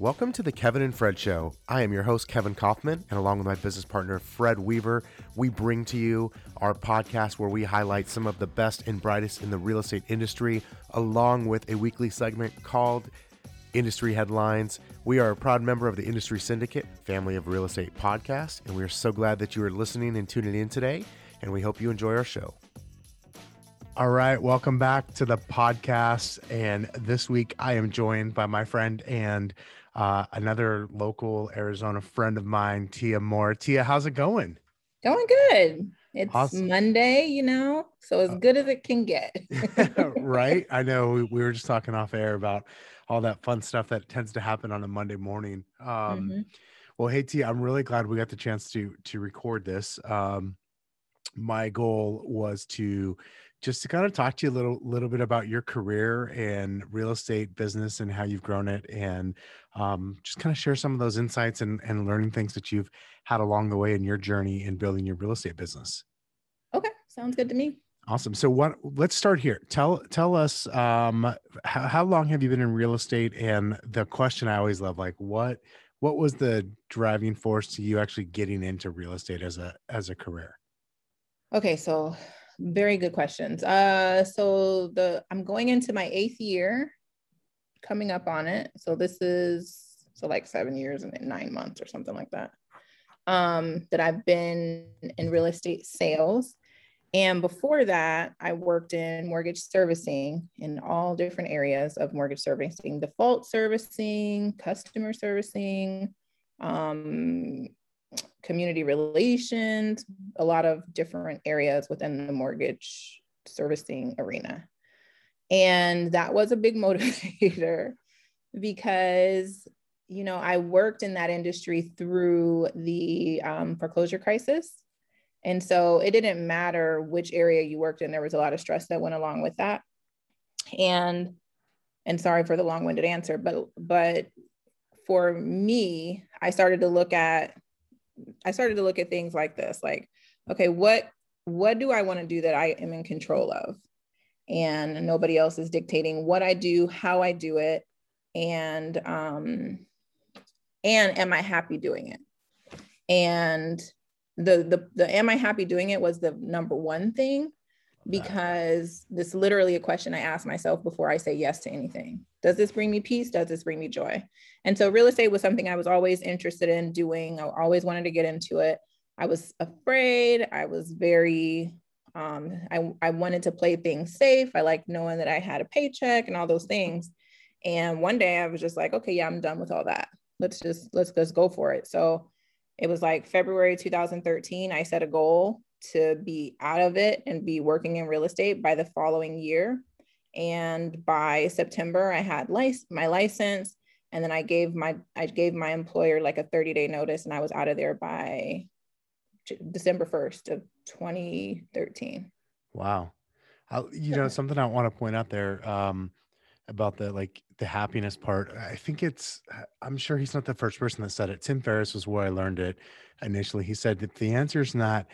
Welcome to the Kevin and Fred Show. I am your host, Kevin Kaufman, and along with my business partner, Fred Weaver, we bring to you our podcast where we highlight some of the best and brightest in the real estate industry, along with a weekly segment called Industry Headlines. We are a proud member of the Industry Syndicate, family of real estate podcasts, and we are so glad that you are listening and tuning in today, and we hope you enjoy our show. All right, welcome back to the podcast. And this week I am joined by my friend and uh, another local Arizona friend of mine, Tia Moore. Tia, how's it going? Going good. It's awesome. Monday, you know, so as uh, good as it can get. right. I know we, we, were just talking off air about all that fun stuff that tends to happen on a Monday morning. Um, mm-hmm. Well, hey Tia, I'm really glad we got the chance to to record this. Um, my goal was to just to kind of talk to you a little little bit about your career and real estate business and how you've grown it and um, just kind of share some of those insights and, and learning things that you've had along the way in your journey in building your real estate business. Okay sounds good to me. Awesome. So what let's start here. Tell tell us um, how, how long have you been in real estate? And the question i always love like what what was the driving force to you actually getting into real estate as a as a career? Okay so very good questions. Uh, so the I'm going into my eighth year, coming up on it. So this is so like seven years and nine months or something like that. Um, that I've been in real estate sales. And before that, I worked in mortgage servicing in all different areas of mortgage servicing, default servicing, customer servicing, um, community relations, a lot of different areas within the mortgage servicing arena. And that was a big motivator because, you know, I worked in that industry through the um, foreclosure crisis. And so it didn't matter which area you worked in, there was a lot of stress that went along with that. And and sorry for the long-winded answer, but but for me, I started to look at I started to look at things like this, like, okay, what what do I want to do that I am in control of? And nobody else is dictating what I do, how I do it, and um, and am I happy doing it? And the the the am I happy doing it was the number one thing because this literally a question I ask myself before I say yes to anything. Does this bring me peace? Does this bring me joy? And so real estate was something I was always interested in doing. I always wanted to get into it. I was afraid. I was very, um, I, I wanted to play things safe. I liked knowing that I had a paycheck and all those things. And one day I was just like, okay, yeah, I'm done with all that. Let's just, let's just go for it. So it was like February 2013. I set a goal to be out of it and be working in real estate by the following year. And by September, I had lic- my license, and then I gave my I gave my employer like a 30 day notice, and I was out of there by December 1st of 2013. Wow, I, you know something I want to point out there um, about the like the happiness part. I think it's I'm sure he's not the first person that said it. Tim Ferriss was where I learned it initially. He said that the answer is not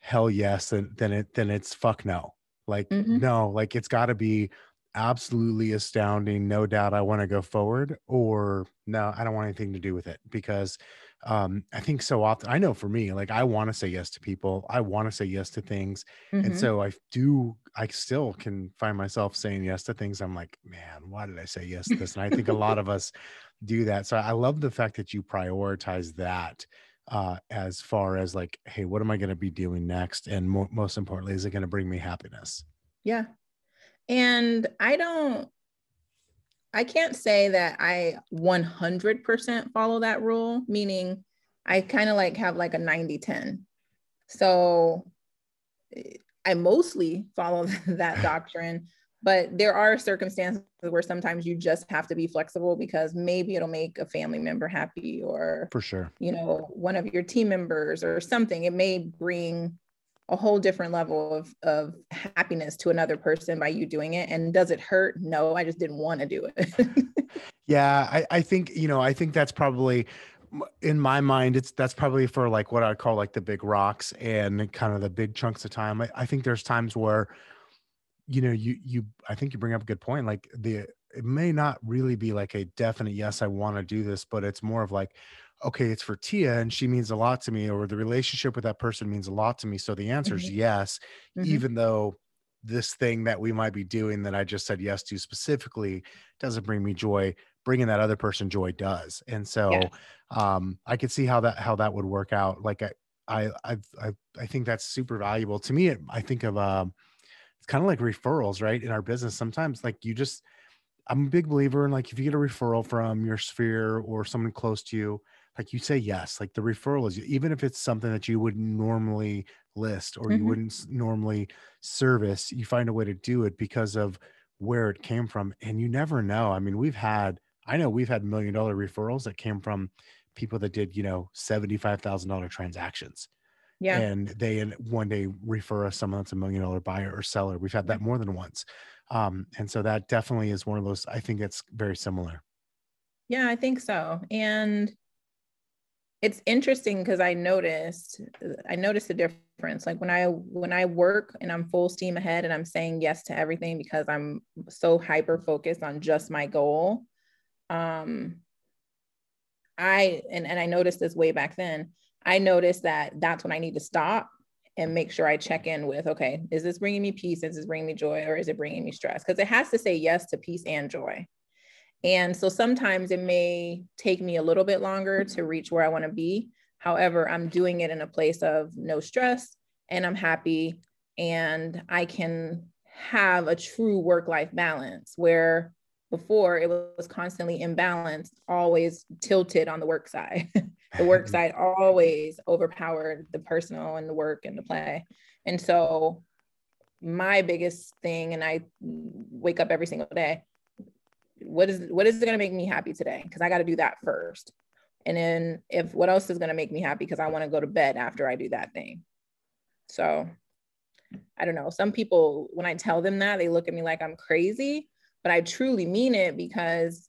hell yes, then then it then it's fuck no. Like mm-hmm. no, like it's got to be absolutely astounding. No doubt, I want to go forward, or no, I don't want anything to do with it because um, I think so often. I know for me, like I want to say yes to people. I want to say yes to things, mm-hmm. and so I do. I still can find myself saying yes to things. I'm like, man, why did I say yes to this? And I think a lot of us do that. So I love the fact that you prioritize that uh, as far as like, hey, what am I going to be doing next? And mo- most importantly, is it going to bring me happiness? Yeah. And I don't, I can't say that I 100% follow that rule, meaning I kind of like have like a 90 10. So I mostly follow that doctrine, but there are circumstances where sometimes you just have to be flexible because maybe it'll make a family member happy or for sure. you know one of your team members or something. It may bring a whole different level of, of happiness to another person by you doing it. And does it hurt? No i just didn't want to do it. Yeah I, I think you know i think that's probably in my mind it's that's probably for like what i call like the big rocks and kind of the big chunks of time. I, I think there's times where you know you you i think you bring up a good point like the it may not really be like a definite yes i want to do this but it's more of like okay it's for tia and she means a lot to me or the relationship with that person means a lot to me so the answer is Mhm. yes Mhm. even though this thing that we might be doing that i just said yes to specifically doesn't bring me joy bringing that other person joy does and so Yes. um i could see how that how that would work out like i i i i, I think that's super valuable to me it, i think of um it's kind of like referrals right in our business sometimes like you just i'm a big believer in like if you get a referral from your sphere or someone close to you like you say yes like the referral is even if it's something that you wouldn't normally list or you Mhm. wouldn't normally service you find a way to do it because of where it came from and you never know i mean we've had i know we've had million dollar referrals that came from people that did you know $75000 transactions Yeah. and they one day refer us someone that's a million dollar buyer or seller. We've had that more than once. Um, and so that definitely is one of those, I think it's very similar. Yeah, I think so. And it's interesting because I noticed I noticed the difference. Like when I when I work and I'm full steam ahead and I'm saying yes to everything because I'm so hyper focused on just my goal. Um I and, and I noticed this way back then. I noticed that that's when I need to stop and make sure I check in with okay, is this bringing me peace? Is this bringing me joy or is it bringing me stress? Because it has to say yes to peace and joy. And so sometimes it may take me a little bit longer to reach where I want to be. However, I'm doing it in a place of no stress and I'm happy and I can have a true work life balance where before it was constantly imbalanced, always tilted on the work side. the work mm-hmm. side always overpowered the personal and the work and the play. And so my biggest thing, and I wake up every single day, what is what is going to make me happy today? Because I got to do that first. And then if what else is going to make me happy? Because I want to go to bed after I do that thing. So I don't know. Some people, when I tell them that, they look at me like I'm crazy, but I truly mean it because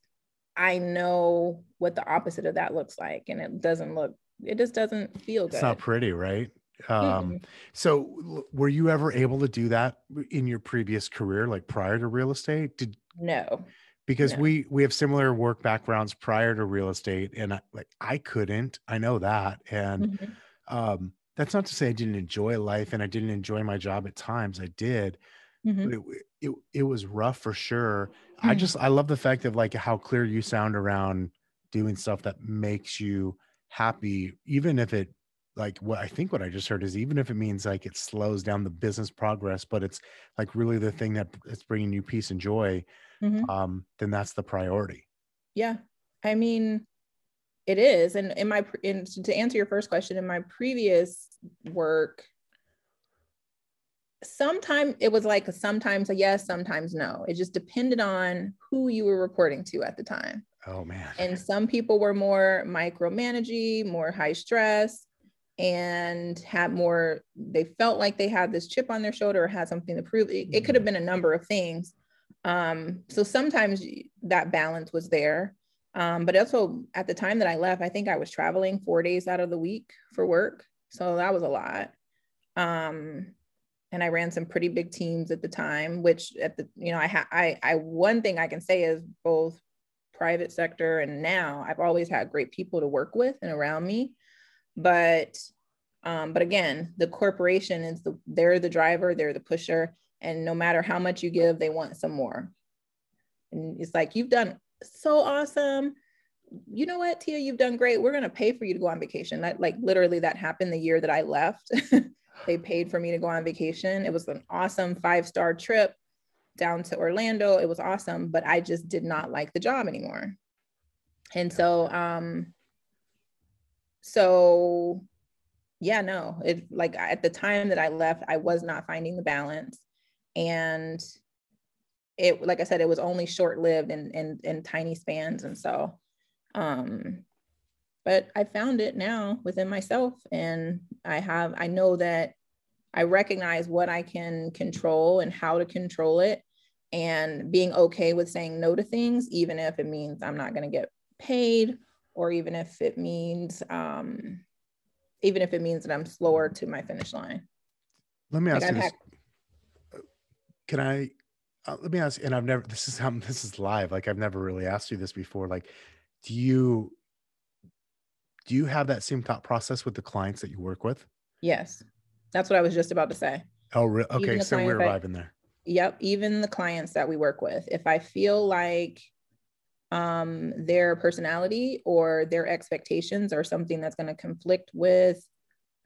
I know what the opposite of that looks like. And it doesn't look, it just doesn't feel good. It's not pretty, right? Um, so were you ever able to do that in your previous career, like prior to real estate? Did no. because No. we we have similar work backgrounds prior to real estate, and I, like I couldn't, I know that, and Mhm. um, that's not to say I didn't enjoy life and I didn't enjoy my job at times. I did, Mhm. but it it it was rough for sure. I Mhm. just I love the fact of like how clear you sound around doing stuff that makes you happy, even if it like what I think what I just heard is even if it means like it slows down the business progress, but it's like really the thing that it's bringing you peace and joy. Mhm. Um, then that's the priority. Yeah. I mean, it is. And in my, in, to answer your first question, in my previous work, sometimes it was like sometimes a yes, sometimes no. It just depended on who you were reporting to at the time. Oh man. And some people were more micromanaging, more high stress, and had more, they felt like they had this chip on their shoulder or had something to prove. It, it could have been a number of things. Um, so sometimes that balance was there. Um, but also at the time that I left, I think I was traveling four days out of the week for work. So that was a lot. Um, and I ran some pretty big teams at the time, which at the, you know, I ha- I, I, one thing I can say is both private sector and now I've always had great people to work with and around me. But, um, but again, the corporation is the, they're the driver, they're the pusher. And no matter how much you give, they want some more. And it's like, you've done so awesome. You know what, Tia, you've done great. We're to pay for you to go on vacation. That like literally that happened the year that I left. they paid for me to go on vacation. It was an awesome five-star trip down to Orlando. It was awesome, but I just did not like the job anymore. And so, um, so yeah, no, it like at the time that I left, I was not finding the balance. And it, like I said, it was only short lived and in, in, in tiny spans. And so, um, but I found it now within myself. And I have, I know that I recognize what I can control and how to control it and being okay with saying no to things, even if it means I'm not going to get paid or even if it means, um, even if it means that I'm slower to my finish line. Let me Like ask you this. had, Can I uh, let me ask, and I've never. This is how this is live. Like I've never really asked you this before. Like, do you do you have that same thought process with the clients that you work with? Yes, that's what I was just about to say. Oh, re- okay. So we're vibing there. Yep. Even the clients that we work with, if I feel like um, their personality or their expectations are something that's going to conflict with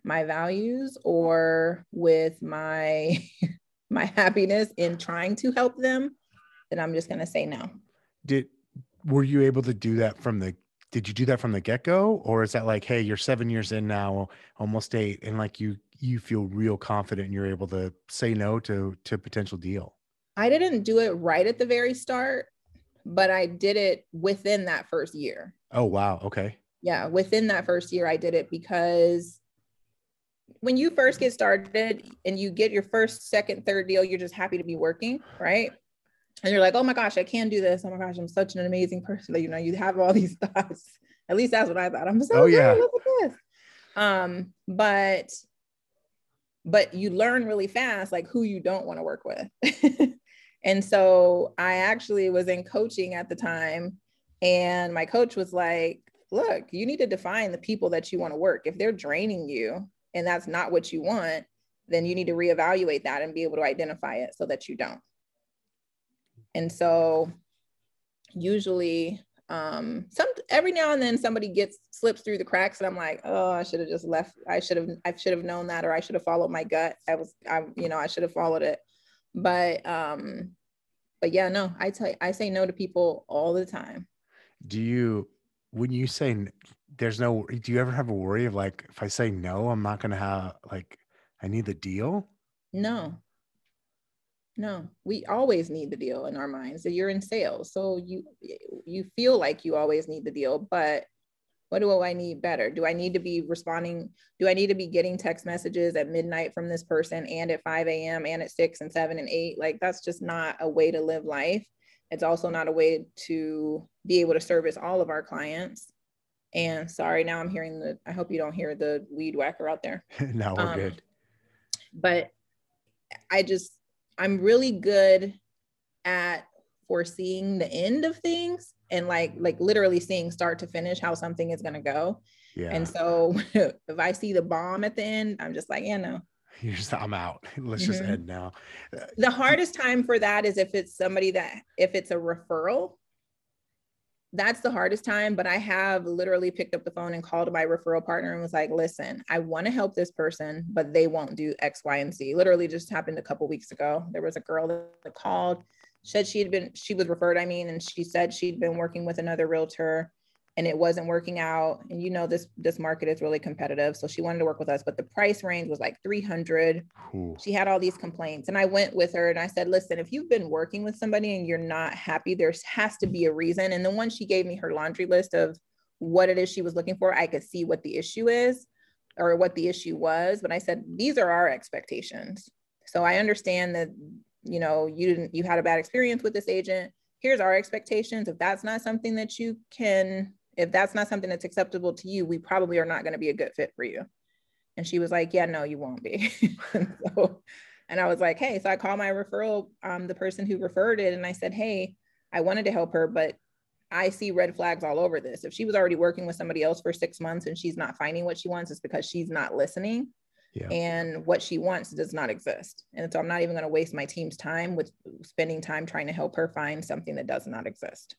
my values or with my my happiness in trying to help them, then I'm just going to say no. Did were you able to do that from the did you do that from the get-go or is that like hey you're seven years in now almost eight and like you you feel real confident and you're able to say no to to potential deal? I didn't do it right at the very start but i did it within that first year. Oh wow okay. Yeah within that first year i did it because when you first get started and you get your first second third deal you're just happy to be working right and you're like, oh my gosh, I can do this. Oh my gosh, I'm such an amazing person. You know, you have all these thoughts. At least that's what I thought. I'm so oh, yeah. look at this. Um, but but you learn really fast like who you don't want to work with. and so I actually was in coaching at the time, and my coach was like, look, you need to define the people that you want to work. If they're draining you and that's not what you want, then you need to reevaluate that and be able to identify it so that you don't. And so usually um some every now and then somebody gets slips through the cracks and i'm like oh i should have just left i should have i should have known that or i should have followed my gut. I was i you know i should have followed it. But um but yeah no i tell i say no to people all the time. Do you when you say there's no do you ever have a worry of like if i say no i'm not gonna have like i need the deal? No no we always need the deal in our minds that you're in sales. So you you feel like you always need the deal but what do i need better? Do i need to be responding? Do i need to be getting text messages at midnight from this person and at 5 a.m and at 6 and 7 and 8 like that's just not a way to live life. It's also not a way to be able to service all of our clients. And sorry now i'm hearing the i hope you don't hear the weed whacker out there. No we're um, good. but i just I'm really good at foreseeing the end of things and like like literally seeing start to finish how something is going to go. Yeah. And so if I see the bomb at the end, I'm just like, yeah, no. You're just, I'm out. Let's mm-hmm. just end now. The hardest time for that is if it's somebody that if it's a referral that's the hardest time but i have literally picked up the phone and called my referral partner and was like listen i want to help this person but they won't do x y and z. Literally just happened a couple weeks ago. There was a girl that called said she had been she was referred i mean and she said she'd been working with another realtor and it wasn't working out and you know this this market is really competitive so she wanted to work with us but the price range was like 300 Ooh. she had all these complaints and i went with her and i said listen if you've been working with somebody and you're not happy there has to be a reason and the one she gave me her laundry list of what it is she was looking for i could see what the issue is or what the issue was but i said these are our expectations. So i understand that you know you didn't you had a bad experience with this agent. Here's our expectations. If that's not something that you can if that's not something that's acceptable to you, we probably are not going to be a good fit for you. And she was like, yeah, no, you won't be. and, so, and I was like, hey, so I called my referral, um, the person who referred it, and I said, hey, I wanted to help her, but I see red flags all over this. If she was already working with somebody else for six months and she's not finding what she wants, it's because she's not listening. Yeah. And what she wants does not exist. And so I'm not even going to waste my team's time with spending time trying to help her find something that does not exist.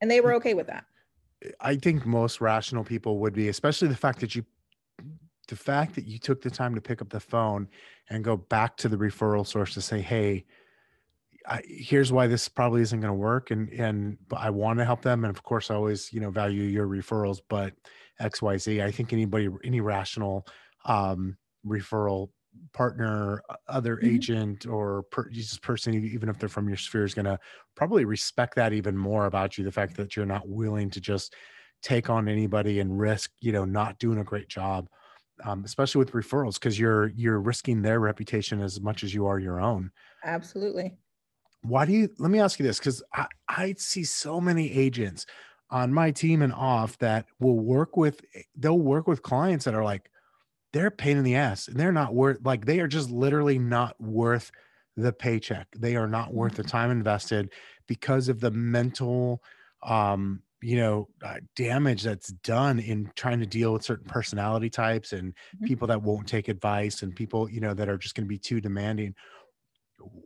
And they were okay with that. I think most rational people would be, especially the fact that you the fact that you took the time to pick up the phone and go back to the referral source to say, "Hey, I, here's why this probably isn't going to work," and and I want to help them, and of course, I always you know value your referrals, but X Y Z. I think anybody, any rational um, referral partner, other mm-hmm. agent, or per, just person, even if they're from your sphere, is going to probably respect that even more about you. The fact that you're not willing to just take on anybody and risk, you know, not doing a great job, um, especially with referrals, because you're you're risking their reputation as much as you are your own. Absolutely. Why do you? Let me ask you this, because I I see so many agents on my team and off that will work with they'll work with clients that are like they're a pain in the ass and they're not worth like they are just literally not worth the paycheck. They are not worth the time invested because of the mental um you know uh, damage that's done in trying to deal with certain personality types and Mhm. people that won't take advice and people you know that are just going to be too demanding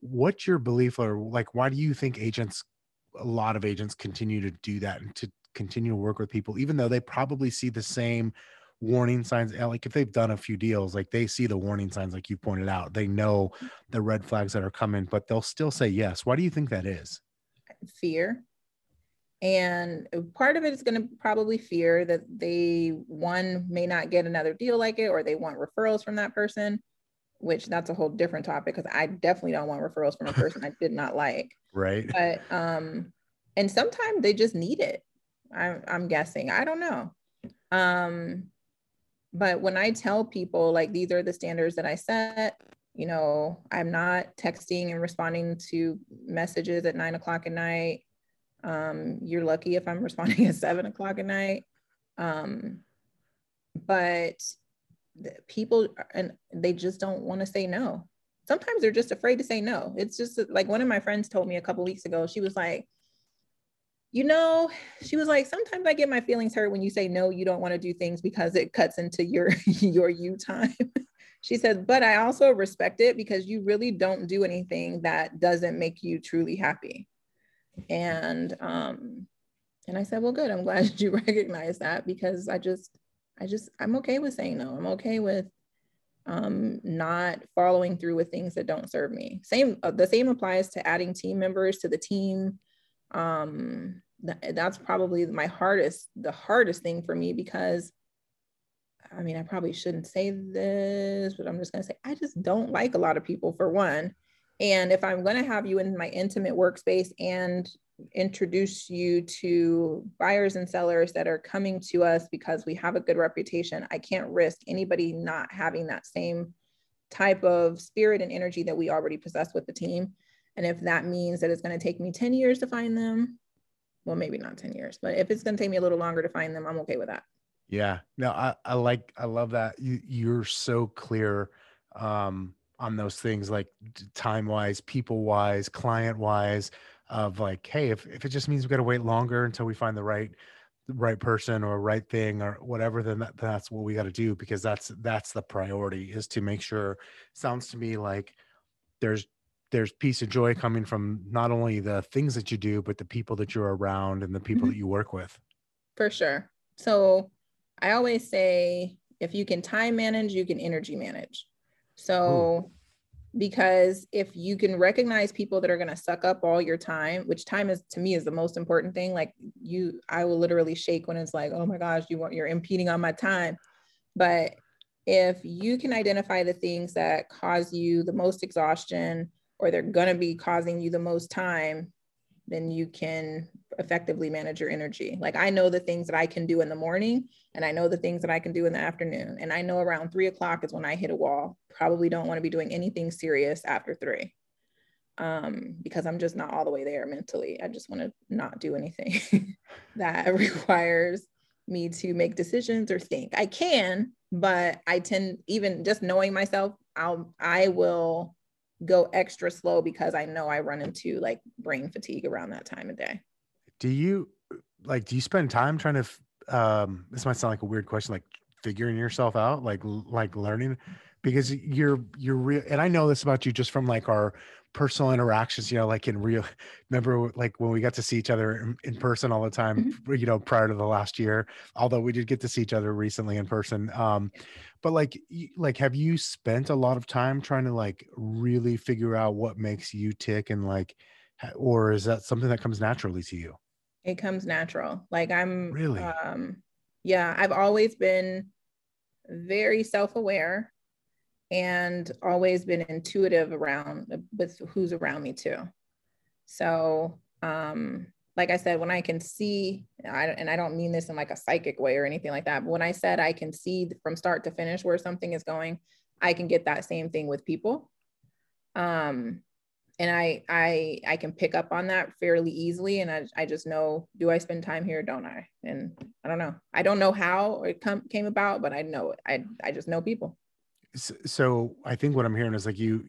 what's your belief or like why do you think agents a lot of agents continue to do that and to continue to work with people even though they probably see the same warning signs uh, like if they've done a few deals like they see the warning signs like you pointed out they know the red flags that are coming but they'll still say yes why do you think that is fear. And part of it is going to probably fear that they, one, may not get another deal like it, or they want referrals from that person, which that's a whole different topic because I definitely don't want referrals from a person I did not like. right But, um, and sometimes they just need it. I'm, I'm guessing. I don't know. Um, but when I tell people like these are the standards that I set, you know, I'm not texting and responding to messages at nine o'clock at night. Um, you're lucky if I'm responding at seven o'clock at night. Um, but people and they just don't want to say no. Sometimes they're just afraid to say no. It's just like one of my friends told me a couple weeks ago. She was like, you know, she was like, sometimes I get my feelings hurt when you say no, you don't want to do things because it cuts into your your you time. she said, but I also respect it because you really don't do anything that doesn't make you truly happy. And um, and I said, well, good. I'm glad you recognize that because I just, I just, I'm okay with saying no. I'm okay with um, not following through with things that don't serve me. Same, uh, the same applies to adding team members to the team. Um, th- that's probably my hardest, the hardest thing for me because I mean, I probably shouldn't say this, but I'm just going to say I just don't like a lot of people for one. And if I'm going to have you in my intimate workspace and introduce you to buyers and sellers that are coming to us because we have a good reputation, I can't risk anybody not having that same type of spirit and energy that we already possess with the team. And if that means that it's going to take me 10 years to find them, well, maybe not 10 years, but if it's going to take me a little longer to find them, I'm okay with that. Yeah, no, I, I like I love that you you're so clear um on those things like time wise, people wise, client wise of like, hey, if, if it just means we got to wait longer until we find the right right person or right thing or whatever, then that, that's what we got to do because that's that's the priority is to make sure. Sounds to me like there's there's peace and joy coming from not only the things that you do, but the people that you're around and the people Mhm. that you work with. For sure. So I always say if you can time manage, you can energy manage. So because if you can recognize people that are going to suck up all your time, which time is to me is the most important thing. Like you, I will literally shake when it's like, oh my gosh, you want you're impeding on my time. But if you can identify the things that cause you the most exhaustion or they're going to be causing you the most time, then you can effectively manage your energy. Like I know the things that I can do in the morning and I know the things that I can do in the afternoon. And I know around three o'clock is when I hit a wall. Probably don't want to be doing anything serious after three um, because I'm just not all the way there mentally. I just want to not do anything that requires me to make decisions or think. I can, but I tend even just knowing myself, I'll I will go extra slow because I know I run into like brain fatigue around that time of day. Do you like do you spend time trying to um this might sound like a weird question like figuring yourself out like like learning because you're you're real and I know this about you just from like our personal interactions you know like in real remember like when we got to see each other in, in person all the time you know prior to the last year although we did get to see each other recently in person um but like like have you spent a lot of time trying to like really figure out what makes you tick and like or is that something that comes naturally to you It comes natural. Like I'm Really? um yeah, I've always been very self-aware and always been intuitive around with who's around me too. So, um like I said, when I can see, I, and I don't mean this in like a psychic way or anything like that, but when I said I can see from start to finish where something is going, I can get that same thing with people. Um, and I I I can pick up on that fairly easily, and I I just know do I spend time here, don't I? And I don't know. I don't know how it come came about, but I know it. I I just know people. So i think what i'm hearing is like you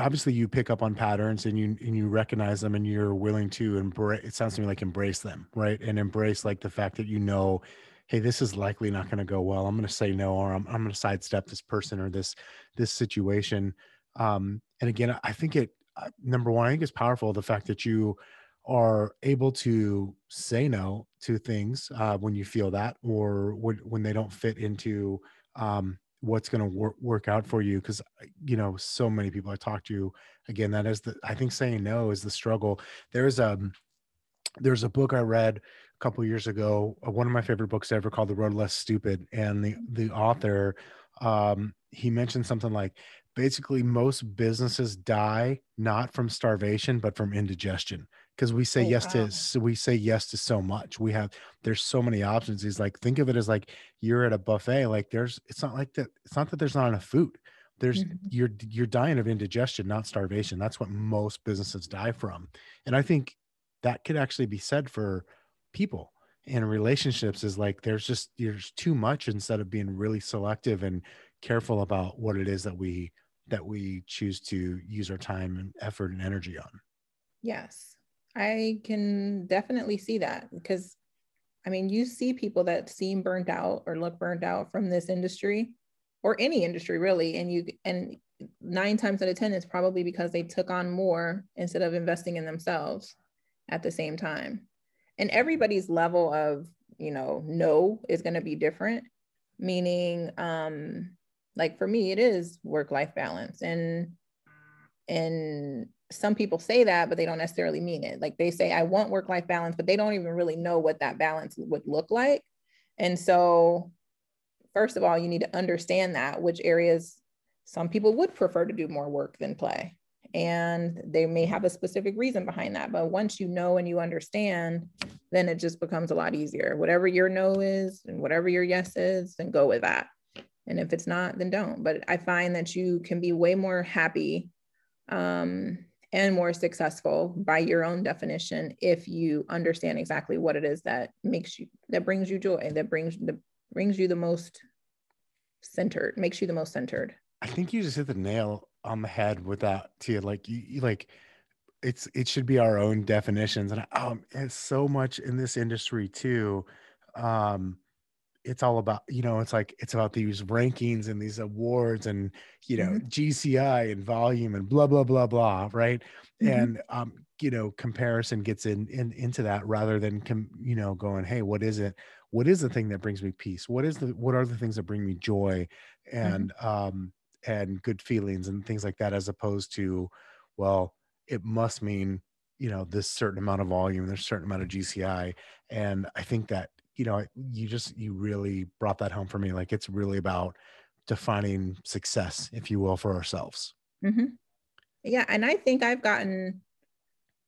obviously you pick up on patterns and you and you recognize them and you're willing to embrace it sounds to me like embrace them right? And embrace like the fact that you know hey this is likely not going to go well. I'm going to say no or i'm, I'm going to sidestep this person or this this situation. Um and again i think it uh, number one i think it's powerful the fact that you are able to say no to things uh, when you feel that or when, when they don't fit into um, what's going to work work out for you because uh, you know so many people i talk to again that is the i think saying no is the struggle. There's a um, there's a book i read a couple years ago uh, one of my favorite books ever called the road less stupid and the the author um he mentioned something like basically most businesses die not from starvation but from indigestion because we say oh, yes wow. to so we say yes to so much. We have there's so many options he's like think of it as like you're at a buffet like there's it's not like that it's not that there's not enough food. There's mm-hmm. you're you're dying of indigestion not starvation. That's what most businesses die from. And i think that could actually be said for people and relationships is like there's just there's too much instead of being really selective and careful about what it is that we that we choose to use our time and effort and energy on. Yes I can definitely see that because I mean, you see people that seem burnt out or look burnt out from this industry or any industry really. And you, and nine times out of 10, it's probably because they took on more instead of investing in themselves at the same time. And everybody's level of, you know, no is going to be different, meaning, um, like for me, it is work life balance and, and some people say that, but they don't necessarily mean it. Like they say, I want work life balance, but they don't even really know what that balance would look like. And so, first of all, you need to understand that which areas some people would prefer to do more work than play. And they may have a specific reason behind that. But once you know and you understand, then it just becomes a lot easier. Whatever your no is and whatever your yes is, then go with that. And if it's not, then don't. But I find that you can be way more happy um, and more successful by your own definition if you understand exactly what it is that makes you that brings you joy that brings that brings you the most centered makes you the most centered. I think you just hit the nail on the head with that too like you, you like it's it should be our own definitions. And um it's so much in this industry too. Um it's all about you know it's like it's about these rankings and these awards and you know mm-hmm. gci and volume and blah blah blah blah right mm-hmm. and um you know comparison gets in, in into that rather than com, you know going hey what is it what is the thing that brings me peace what is the what are the things that bring me joy mm-hmm. and mm-hmm. um and good feelings and things like that as opposed to well it must mean you know this certain amount of volume there's a certain amount of gci and i think that you know you just you really brought that home for me like it's really about defining success if you will for ourselves. Mm-hmm. yeah and i think i've gotten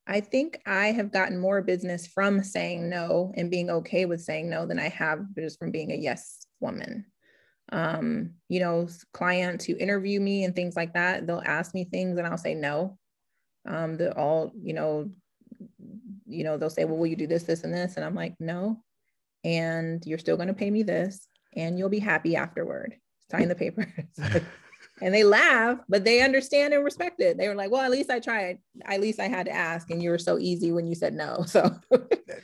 i think i have gotten more business from saying no and being okay with saying no than i have just from being a yes woman. Um you know clients who interview me and things like that they'll ask me things and i'll say no. Um the all you know you know they'll say well will you do this this and this? And i'm like no and you're still going to pay me this and you'll be happy afterward. Sign the papers. and they laugh, but they understand and respect it. They were like, well, at least I tried. At least I had to ask. And you were so easy when you said no. So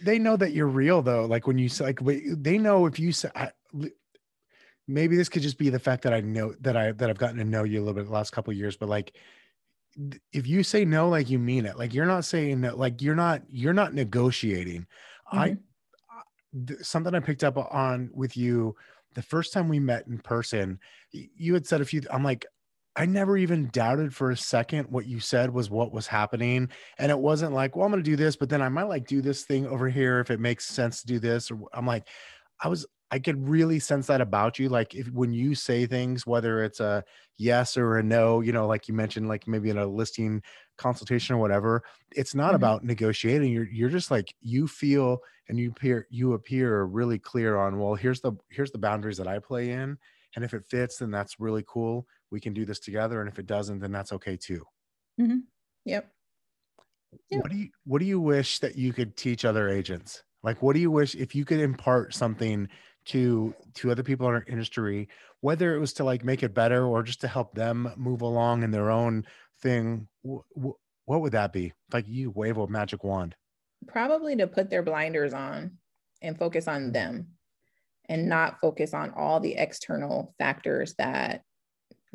they know that you're real though. Like when you say, like, they know if you say, I, maybe this could just be the fact that I know that I, that I've gotten to know you a little bit the last couple years, but like, if you say no, like you mean it, like you're not saying that, like you're not, you're not negotiating. Mm-hmm. I, something I picked up on with you the first time we met in person. You had said a few. I'm like, I never even doubted for a second what you said was what was happening. And it wasn't like, well, I'm going to do this, but then I might like do this thing over here if it makes sense to do this. Or I'm like, I was, I could really sense that about you. Like if when you say things, whether it's a yes or a no, you know, like you mentioned, like maybe in a listing consultation or whatever, it's not mm-hmm. about negotiating. You're you're just like you feel and you appear you appear really clear on, well, here's the here's the boundaries that I play in. And if it fits, then that's really cool. We can do this together. And if it doesn't, then that's okay too. Mm-hmm. Yep. Yep. What do you what do you wish that you could teach other agents? Like, what do you wish if you could impart something to to other people in our industry, whether it was to like make it better or just to help them move along in their own thing? W- w- what would that be? Like you wave a magic wand. Probably to put their blinders on and focus on them and not focus on all the external factors that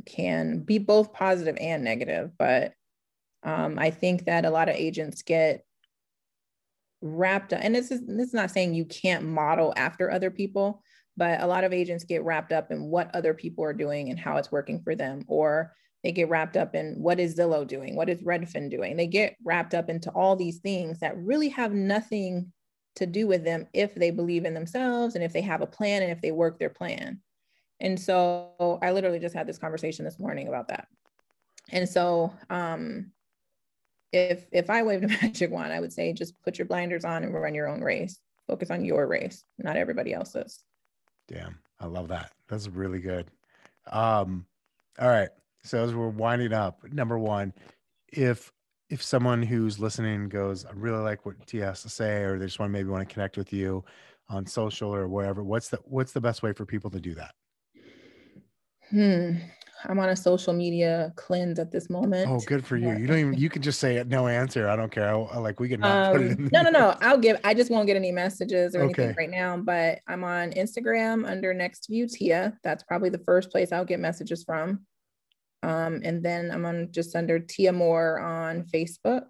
can be both positive and negative. But um, I think that a lot of agents get wrapped up, and this is this is not saying you can't model after other people, but a lot of agents get wrapped up in what other people are doing and how it's working for them, or they get wrapped up in what is Zillow doing, what is Redfin doing. They get wrapped up into all these things that really have nothing to do with them if they believe in themselves and if they have a plan and if they work their plan. And so I literally just had this conversation this morning about that. And so um, if if I waved a magic wand, I would say just put your blinders on and run your own race. Focus on your race, not everybody else's. Damn, I love that. That's really good. Um, all right. So as we're winding up, number one, if if someone who's listening goes, I really like what Tia has to say, or they just want to maybe want to connect with you on social or wherever, what's the what's the best way for people to do that? Hmm. I'm on a social media cleanse at this moment. Oh, good for you. You don't even you can just say no answer. I don't care. I, like we can not um, put it um, in. No, no, no. I'll give I just won't get any messages or okay. anything right now. But I'm on Instagram under next view Tia. That's probably the first place I'll get messages from. Um, and then I'm on just under Tia Moore on Facebook.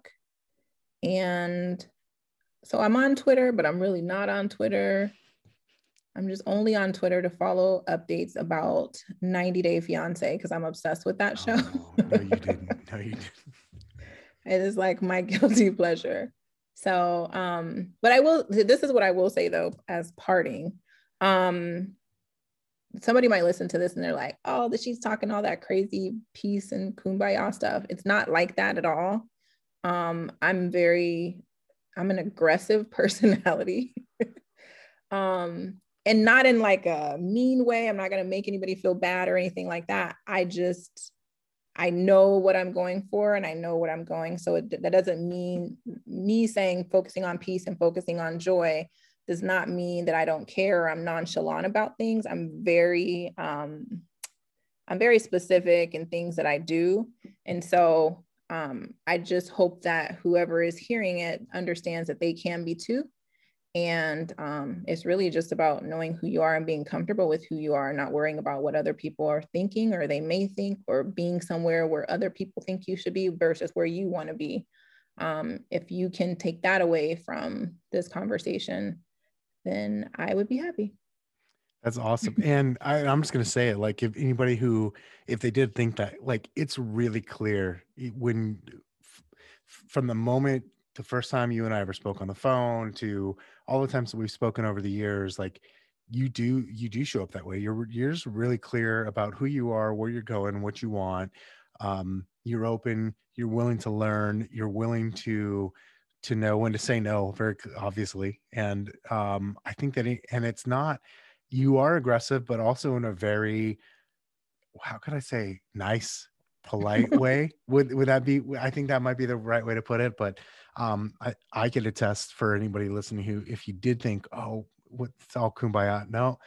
And so I'm on Twitter, but I'm really not on Twitter. I'm just only on Twitter to follow updates about 90 Day Fiance because I'm obsessed with that show. Oh, no, you didn't. No, you didn't. it is like my guilty pleasure. So, um, but I will, this is what I will say though, as parting. Um, somebody might listen to this and they're like, oh, that she's talking all that crazy peace and kumbaya stuff. It's not like that at all. Um, I'm very, I'm an aggressive personality. um, and not in like a mean way. I'm not going to make anybody feel bad or anything like that. I just, I know what I'm going for and I know what I'm going. So it, that doesn't mean me saying focusing on peace and focusing on joy does not mean that I don't care or I'm nonchalant about things. I'm very, um, I'm very specific in things that I do. And so um, I just hope that whoever is hearing it understands that they can be too and um, it's really just about knowing who you are and being comfortable with who you are, not worrying about what other people are thinking or they may think, or being somewhere where other people think you should be versus where you want to be. Um, if you can take that away from this conversation, then I would be happy. That's awesome. And I, am just going to say it like, if anybody who, if they did think that, like, it's really clear when from the moment the first time you and I ever spoke on the phone to all the times that we've spoken over the years, like you do you do show up that way. You're you're just really clear about who you are, where you're going, what you want. Um, you're open. You're willing to learn. You're willing to to know when to say no, very obviously. And um, I think that it, and it's not you are aggressive, but also in a very how could I say nice polite way would would that be i think that might be the right way to put it but um i i can attest for anybody listening who if you did think oh what's all kumbaya no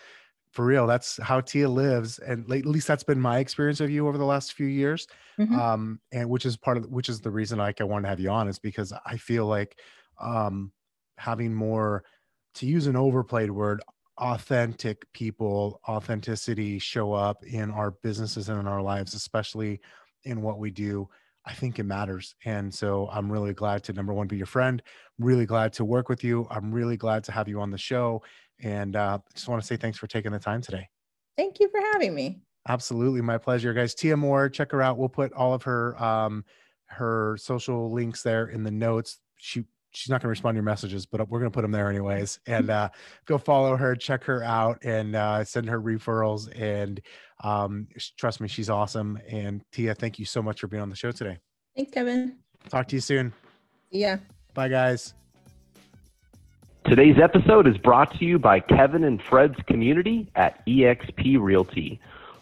for real that's how tia lives and at least that's been my experience of you over the last few years mm-hmm. um and which is part of which is the reason like i want to have you on is because i feel like um having more to use an overplayed word authentic people authenticity show up in our businesses and in our lives especially in what we do, I think it matters. And so I'm really glad to number one be your friend. Really glad to work with you. I'm really glad to have you on the show. And uh, just want to say thanks for taking the time today. Thank you for having me. Absolutely, my pleasure, guys. Tia Moore, check her out. We'll put all of her um, her social links there in the notes. She she's not going to respond to your messages, but we're going to put them there anyways. And uh, go follow her, check her out, and uh, send her referrals. And um, trust me, she's awesome. And Tia, thank you so much for being on the show today. Thanks, Kevin. Talk to you soon. Yeah. Bye, guys. Today's episode is brought to you by Kevin and Fred's community at eXp Realty.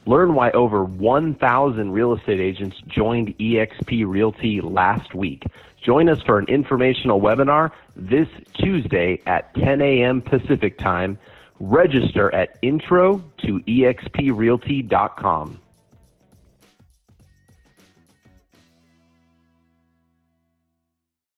Learn why over 1,000 real estate agents joined eXp Realty last week. Join us for an informational webinar this Tuesday at 10 a.m. Pacific Time. Register at intro to exprealty.com.